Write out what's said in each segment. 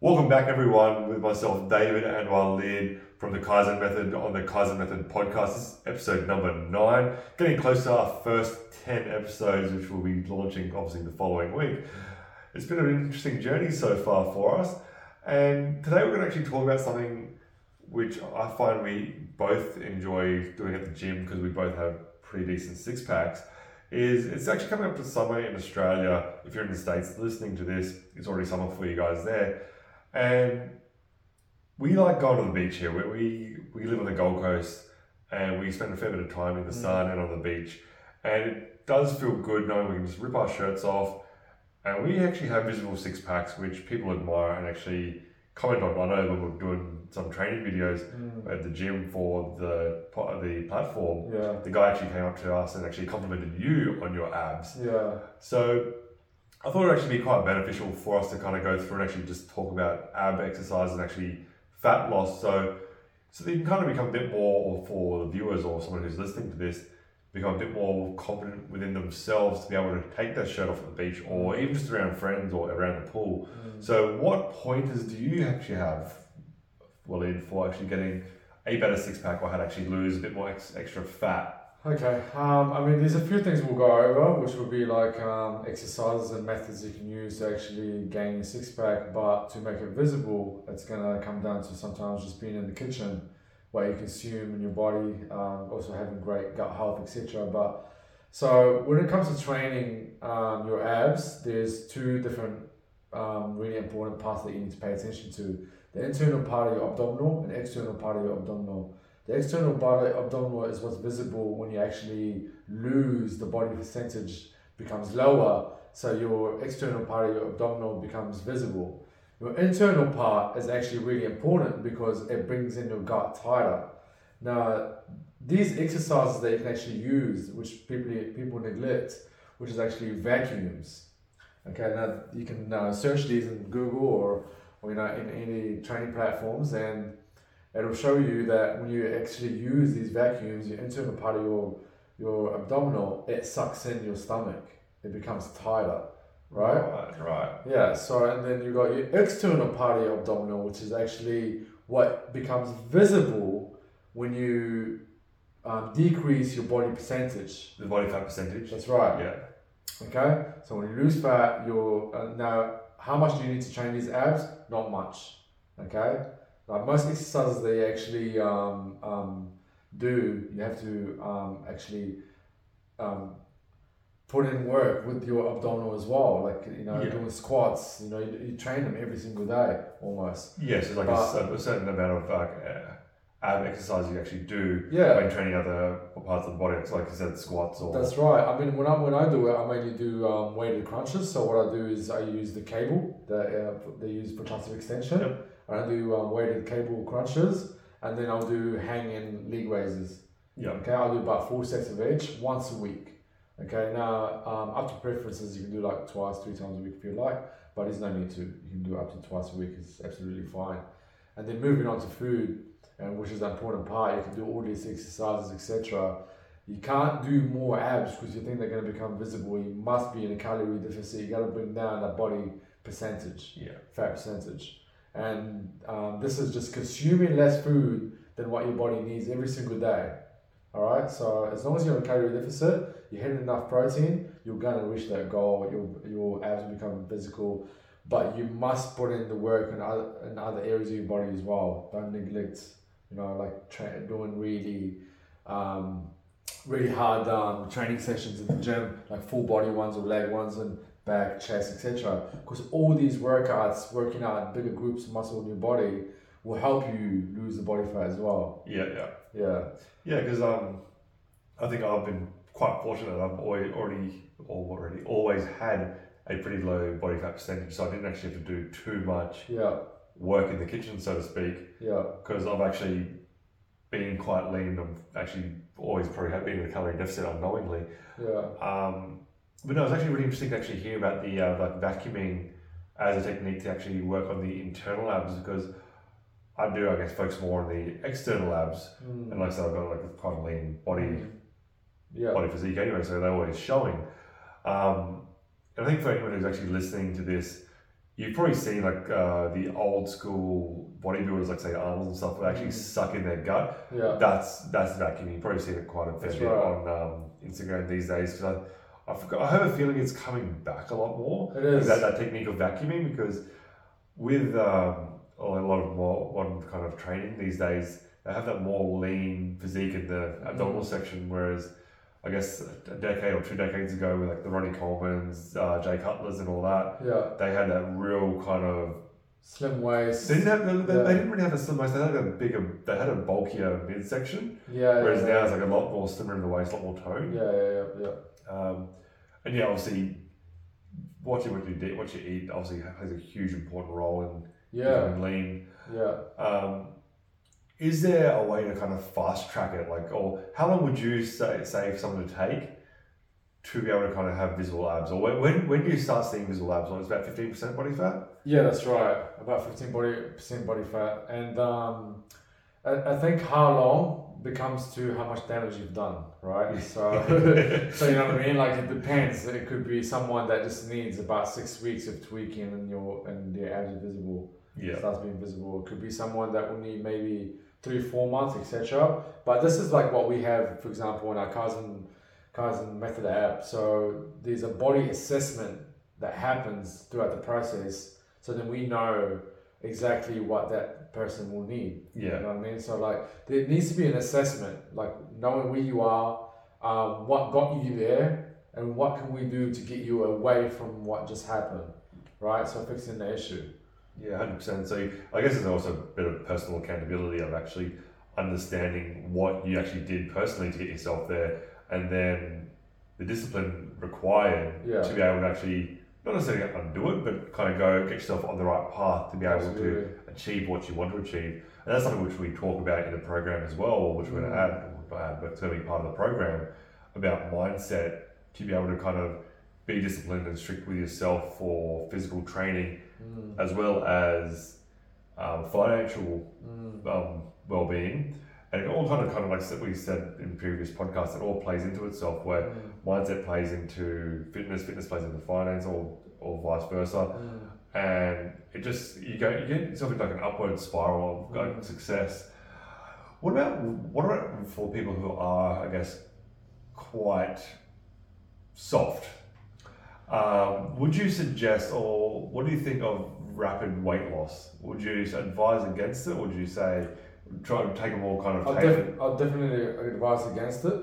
Welcome back, everyone, with myself, David and Walid from the Kaizen Method on the Kaizen Method podcast. This is episode number nine, getting close to our first 10 episodes, which we'll be launching obviously the following week. It's been an interesting journey so far for us, and today we're going to actually talk about something which I find we both enjoy doing at the gym because we both have pretty decent six packs. Is it's actually coming up to summer in Australia. If you're in the States listening to this, it's already summer for you guys there. And we like going to the beach here. We, we, we live on the Gold Coast and we spend a fair bit of time in the mm. sun and on the beach. And it does feel good knowing we can just rip our shirts off. And we actually have visible six packs, which people admire and actually comment on. I know when we're doing some training videos mm. at the gym for the the platform, Yeah, the guy actually came up to us and actually complimented you on your abs. yeah, So I thought it would actually be quite beneficial for us to kind of go through and actually just talk about ab exercise and actually fat loss. So so they can kind of become a bit more, or for the viewers or someone who's listening to this, become a bit more confident within themselves to be able to take their shirt off at the beach or mm. even just around friends or around the pool. Mm. So what pointers do you actually have, Walid, for actually getting a better six pack or how to actually lose a bit more ex- extra fat? Okay. Um, I mean, there's a few things we'll go over, which will be like um, exercises and methods you can use to actually gain a six pack. But to make it visible, it's gonna come down to sometimes just being in the kitchen, what you consume in your body, um, also having great gut health, etc. But so when it comes to training um, your abs, there's two different um, really important parts that you need to pay attention to: the internal part of your abdominal and external part of your abdominal. The external body abdominal is what's visible when you actually lose the body percentage becomes lower, so your external part of your abdominal becomes visible. Your internal part is actually really important because it brings in your gut tighter. Now, these exercises that you can actually use, which people people neglect, which is actually vacuums. Okay, now you can uh, search these in Google or, or you know in any training platforms and it'll show you that when you actually use these vacuums, your internal part of your your abdominal, it sucks in your stomach. It becomes tighter, right? Right, right. Yeah. So and then you got your external part of your abdominal, which is actually what becomes visible when you um, decrease your body percentage. The body fat percentage. That's right. Yeah. Okay. So when you lose fat, you're uh, now how much do you need to train these abs? Not much. Okay. Like most exercises they actually um, um, do, you have to um, actually um, put in work with your abdominal as well. Like you know, Yeah. doing squats. You know, you, you train them every single day almost. Yes, it's like But- a, a certain amount of like, uh, ab exercise you actually do Yeah. when training other parts of the body. It's like you said, squats or That's right. I mean, when I when I do it, I mainly do um, weighted crunches. So what I do is I use the cable that uh, they use for transfer extension, Yep. I do um, weighted cable crunches, and then I'll do hanging leg raises. yeah, Okay, I'll do about four sets of each once a week. Okay, now um, up to preferences, you can do like twice, three times a week if you like, but there's no need to. You can do up to twice a week. It's absolutely fine. And then moving on to food, and which is an important part, you can do all these exercises, etc. You can't do more abs because you think they're going to become visible. You must be in a calorie deficit. You got to bring down that body percentage yeah, fat percentage. And um, this is just consuming less food than what your body needs every single day. All right. So as long as you're in calorie deficit, you're hitting enough protein, you're gonna reach that goal. Your your abs will become physical, but you must put in the work in other in other areas of your body as well. Don't neglect, you know, like tra- doing really. Um, really hard um, training sessions in the gym, like full body ones or leg ones and back, chest, etc. Because all these workouts, working out bigger groups of muscle in your body, will help you lose the body fat as well. yeah, yeah, Yeah, yeah. Because um, I think I've been quite fortunate. I've already, already, already, always had a pretty low body fat percentage, so I didn't actually have to do too much yeah, work in the kitchen, so to speak. yeah, because I've actually been quite lean. I've actually always probably have been in a calorie deficit unknowingly. yeah, Um, but no, it's actually really interesting to actually hear about the uh, like vacuuming as a technique to actually work on the internal abs because I do, I guess, focus more on the external abs. Mm. And like I said, I've got like a quite lean body yeah, body physique anyway, so they're always showing. Um, and I think for anyone who's actually listening to this, you've probably seen like uh, the old school bodybuilders, like say Arnold and stuff, would actually Mhm. suck in their gut. Yeah. That's that's vacuuming. You've probably seen it quite a fair bit right. on um, Instagram these days because I, I, have a feeling it's coming back a lot more. It is. that, that technique of vacuuming because with um, a lot of more modern kind of training these days, they have that more lean physique in the abdominal Mm. section, whereas I guess a decade or two decades ago with like the Ronnie Coleman's, uh, Jay Cutlers and all that, Yeah. they had that real kind of Slim waist. they didn't have they, they didn't really have a slim waist. They had a bigger they had a bulkier midsection, Yeah. whereas yeah, now yeah. it's like a lot more slimmer in the waist, a lot more tone. Yeah, yeah, yeah, yeah. Um, and yeah, obviously, watching what you eat, what you eat, obviously has a huge important role in Yeah, becoming lean. yeah. Um, is there a way to kind of fast track it, like, or how long would you say say for someone to take to be able to kind of have visible abs, or when when, when do you start seeing visible abs? When it's about fifteen percent body fat. Yeah, that's right. About fifteen body percent body fat, and um, I, I think how long becomes to how much damage you've done, right? So, so you know what I mean. Like it depends. It could be someone that just needs about six weeks of tweaking, and your and their abs are visible. Yeah, starts being visible. It could be someone that will need maybe three, four months, etc. But this is like what we have, for example, in our Kaizen Kaizen Method app. So there's a body assessment that happens throughout the process. So then we know exactly what that person will need. Yeah. You know what I mean? So like there needs to be an assessment, like knowing where you are, um, what got you there, and what can we do to get you away from what just happened, right? So fixing the issue. yeah, hundred percent. So I guess there's also a bit of personal accountability of actually understanding what you actually did personally to get yourself there, and then the discipline required Yeah. to be able to actually not necessarily undo it, but kind of go get yourself on the right path to be able to achieve what you want to achieve. And that's something which we talk about in the program as well, which we're going to Mm. add, but it's going to be part of the program about mindset to be able to kind of be disciplined and strict with yourself for physical training Mm, as well as um, financial mm, um, well-being. And it all kind of, kind of like we said in previous podcasts, it all plays into itself where mm, mindset plays into fitness, fitness plays into finance, or, or vice versa mm. and it just you go you get yourself into like an upward spiral of like, Mm. success. What about what about for people who are, I guess, quite soft? Um, would you suggest, or what do you think of rapid weight loss? Would you advise against it, or would you say try to take a more kind of I'll, def- I'll definitely advise against it.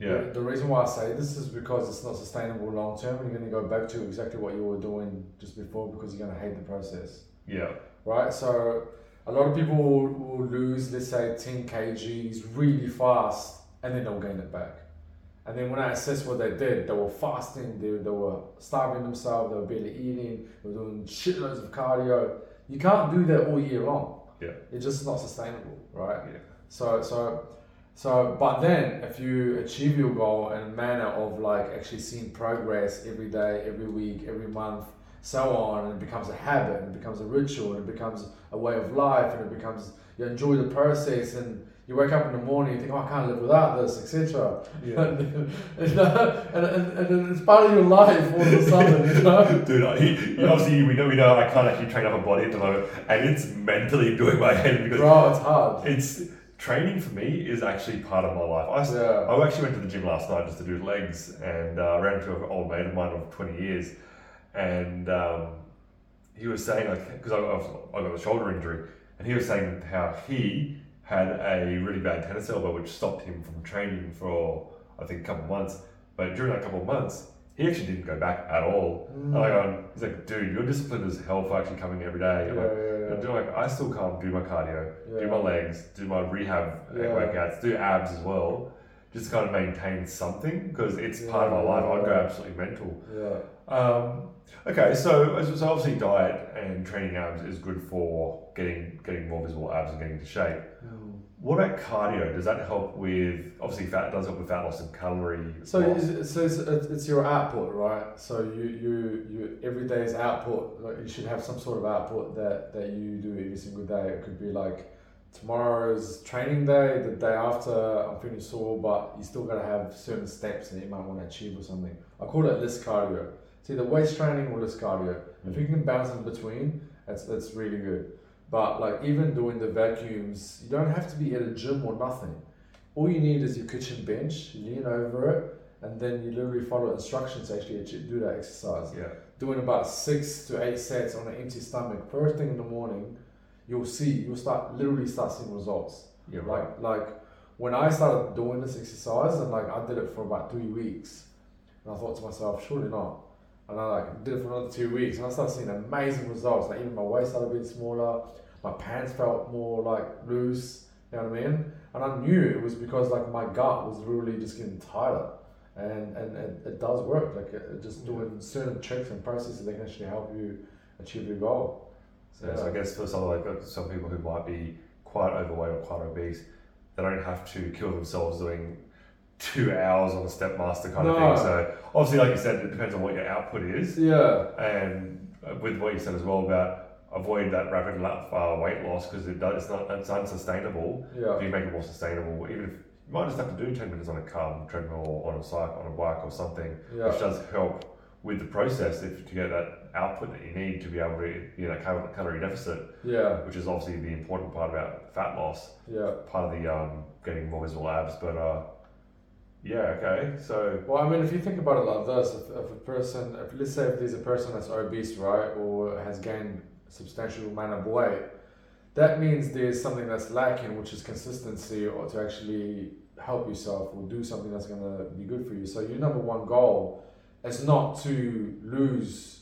yeah, The, the reason why I say this is because it's not sustainable long term. and You're going to go back to exactly what you were doing just before because you're going to hate the process, yeah, right? So a lot of people will, will lose, let's say, 10 kgs really fast, and then they'll gain it back. And then when I assess what they did, they were fasting, they, they were starving themselves, they were barely eating, they were doing shitloads of cardio. You can't do that all year long. Yeah. It's just not sustainable, right? Yeah. So so so but then if you achieve your goal in a manner of like actually seeing progress every day, every week, every month, so on, and it becomes a habit and it becomes a ritual and it becomes a way of life and it becomes you enjoy the process and you wake up in the morning and think, oh, I can't live without this, etc. yeah. and, and, and, and it's part of your life all of a sudden, you know? Dude, I, he, obviously we know we know I can't actually train up a body at the moment, and it's mentally doing my head because Bro, it's hard. it's training for me is actually part of my life. I, Yeah. I actually went to the gym last night just to do legs and uh, ran into an old mate of mine of 20 years. And um, he was saying, like, because I, I've- I got a shoulder injury, and he was saying how he had a really bad tennis elbow, which stopped him from training for, I think, a couple of months. But during that couple of months, he actually didn't go back at all. Mm. And I go, he's like, dude, your discipline is hell for actually coming every day. Yeah, I'm like, yeah, I'm doing like I still can't do my cardio, do my legs, do my rehab Yeah. workouts, do abs as well, just kind of maintain something because it's part of my life. I'd go absolutely mental. Um, okay, so, so obviously diet and training abs is good for getting getting more visible abs and getting into shape. Mm. What about cardio? Does that help with obviously fat does help with fat loss and calorie So, loss? it's, so it's, it's your output, right? So you, you, you every day's output. Like you should have some sort of output that, that you do every single day. It could be like tomorrow's training day, the day after I'm feeling sore, but you still gotta have certain steps that you might want to achieve or something. I call it LISS cardio. It's either waist training or just cardio. If mm. you can balance in between, that's that's really good. But like even doing the vacuums, you don't have to be at a gym or nothing. All you need is your kitchen bench. You lean over it, and then you literally follow instructions to actually actually do that exercise. Yeah. Doing about six to eight sets on an empty stomach, first thing in the morning, you'll see you'll start literally start seeing results. Yeah. Right. Like like when I started doing this exercise and like I did it for about three weeks, and I thought to myself, surely not. And I like did it for another two weeks, and I started seeing amazing results. Like even my waist started being smaller, my pants felt more like loose. You know what I mean? And I knew it was because like my gut was really just getting tighter, and and, and it does work. Like it, it just doing certain tricks and processes that can actually help you achieve your goal. So, so I guess for some like uh, some people who might be quite overweight or quite obese, they don't have to kill themselves doing two hours on a step master kind of thing. So obviously, like you said, it depends on what your output is, Yeah, and uh, with what you said as well about avoid that rapid uh, weight loss because it does it's not it's unsustainable. yeah, If you make it more sustainable, even if you might just have to do ten minutes on a car treadmill or on a cycle on a bike or something, yeah. which does help with the process if to get that output that you need to be able to you know cal- calorie deficit, Yeah, which is obviously the important part about fat loss, yeah. part of the um, getting more visible abs. But uh, yeah, okay, so Well, I mean, if you think about it like this, if, if a person, if let's say if there's a person that's obese, right, or has gained a substantial amount of weight, that means there's something that's lacking, which is consistency, or to actually help yourself or do something that's going to be good for you. So your number one goal is not to lose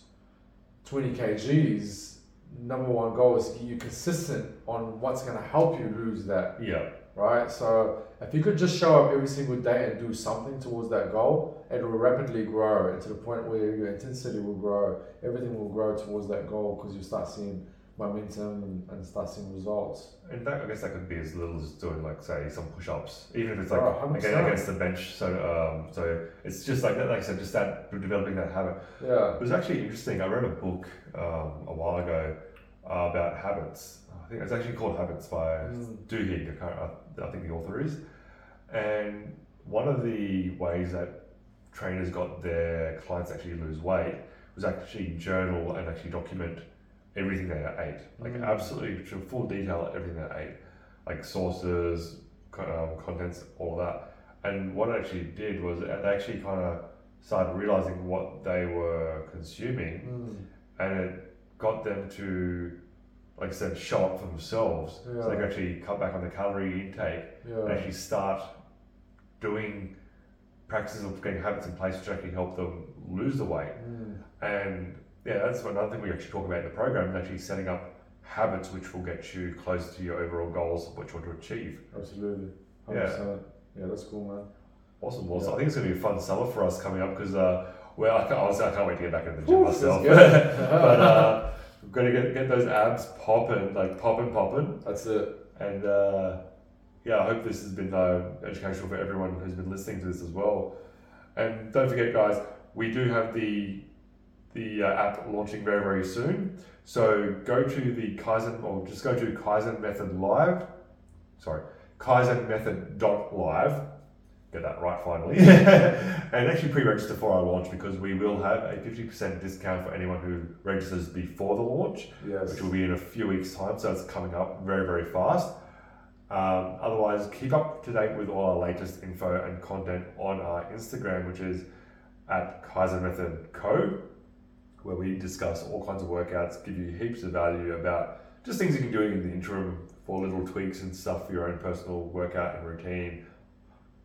20 kgs. Number one goal is to get you consistent on what's going to help you lose that yeah, right? So if you could just show up every single day and do something towards that goal, it will rapidly grow and to the point where your intensity will grow. Everything will grow towards that goal because you start seeing momentum and, start seeing results. and that, I guess that could be as little as doing like say some push-ups, even if it's like Oh, 100%. again against the bench. So um, so it's just like that, like I said, just that developing that habit. Yeah. It was actually interesting. I read a book um, a while ago uh, about habits. I think it's actually called Habits by Mm. Duhigg. I, can't, I, I think the author is. And one of the ways that trainers got their clients actually lose weight was actually journal and actually document everything they ate, like Mm. absolutely to full detail everything they ate, like sources, um, contents, all that. And what it actually did was they actually kind of started realizing what they were consuming Mm. and it got them to, like I said, show up for themselves. So they could actually cut back on the calorie intake and actually start doing practices of getting habits in place which actually help them lose the weight. Mm. And yeah, that's another thing we actually talk about in the program is actually setting up habits which will get you closer to your overall goals of what you want to achieve. Absolutely. Yeah. 100%. Yeah, that's cool, man. Awesome. Well, so I think it's going to be a fun summer for us coming up because, uh, well, I can't, honestly, I can't wait to get back into the gym Ooh, myself. but uh, we've got to get, get those abs popping, like popping, popping. That's it. And uh, yeah, I hope this has been uh, educational for everyone who's been listening to this as well. And don't forget, guys, we do have the the uh, app launching very very soon. So go to the Kaizen or just go to Kaizen Method Live. Sorry, Kaizen Method dot live. Get that right finally, and actually pre-register for our launch because we will have a fifty percent discount for anyone who registers before the launch Yes. which will be in a few weeks' time. So it's coming up very, very fast. Um, otherwise, keep up to date with all our latest info and content on our Instagram, which is at Kaizen Method Co, where we discuss all kinds of workouts, give you heaps of value about just things you can do in the interim for little tweaks and stuff for your own personal workout and routine,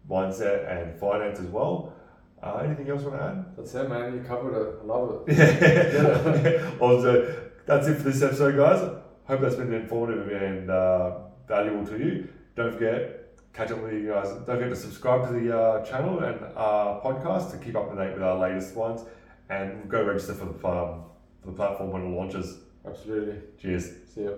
mindset, and finance as well. Uh, anything else you want to add? That's it, man. You covered it. I love it. Yeah. also, that's it for this episode, guys. Hope that's been informative and uh, valuable to you. Don't forget, catch up with you guys. Don't forget to subscribe to the uh, channel and our podcast to keep up to date with our latest ones. And go register for the um, for the platform when it launches. Absolutely. Cheers. See ya.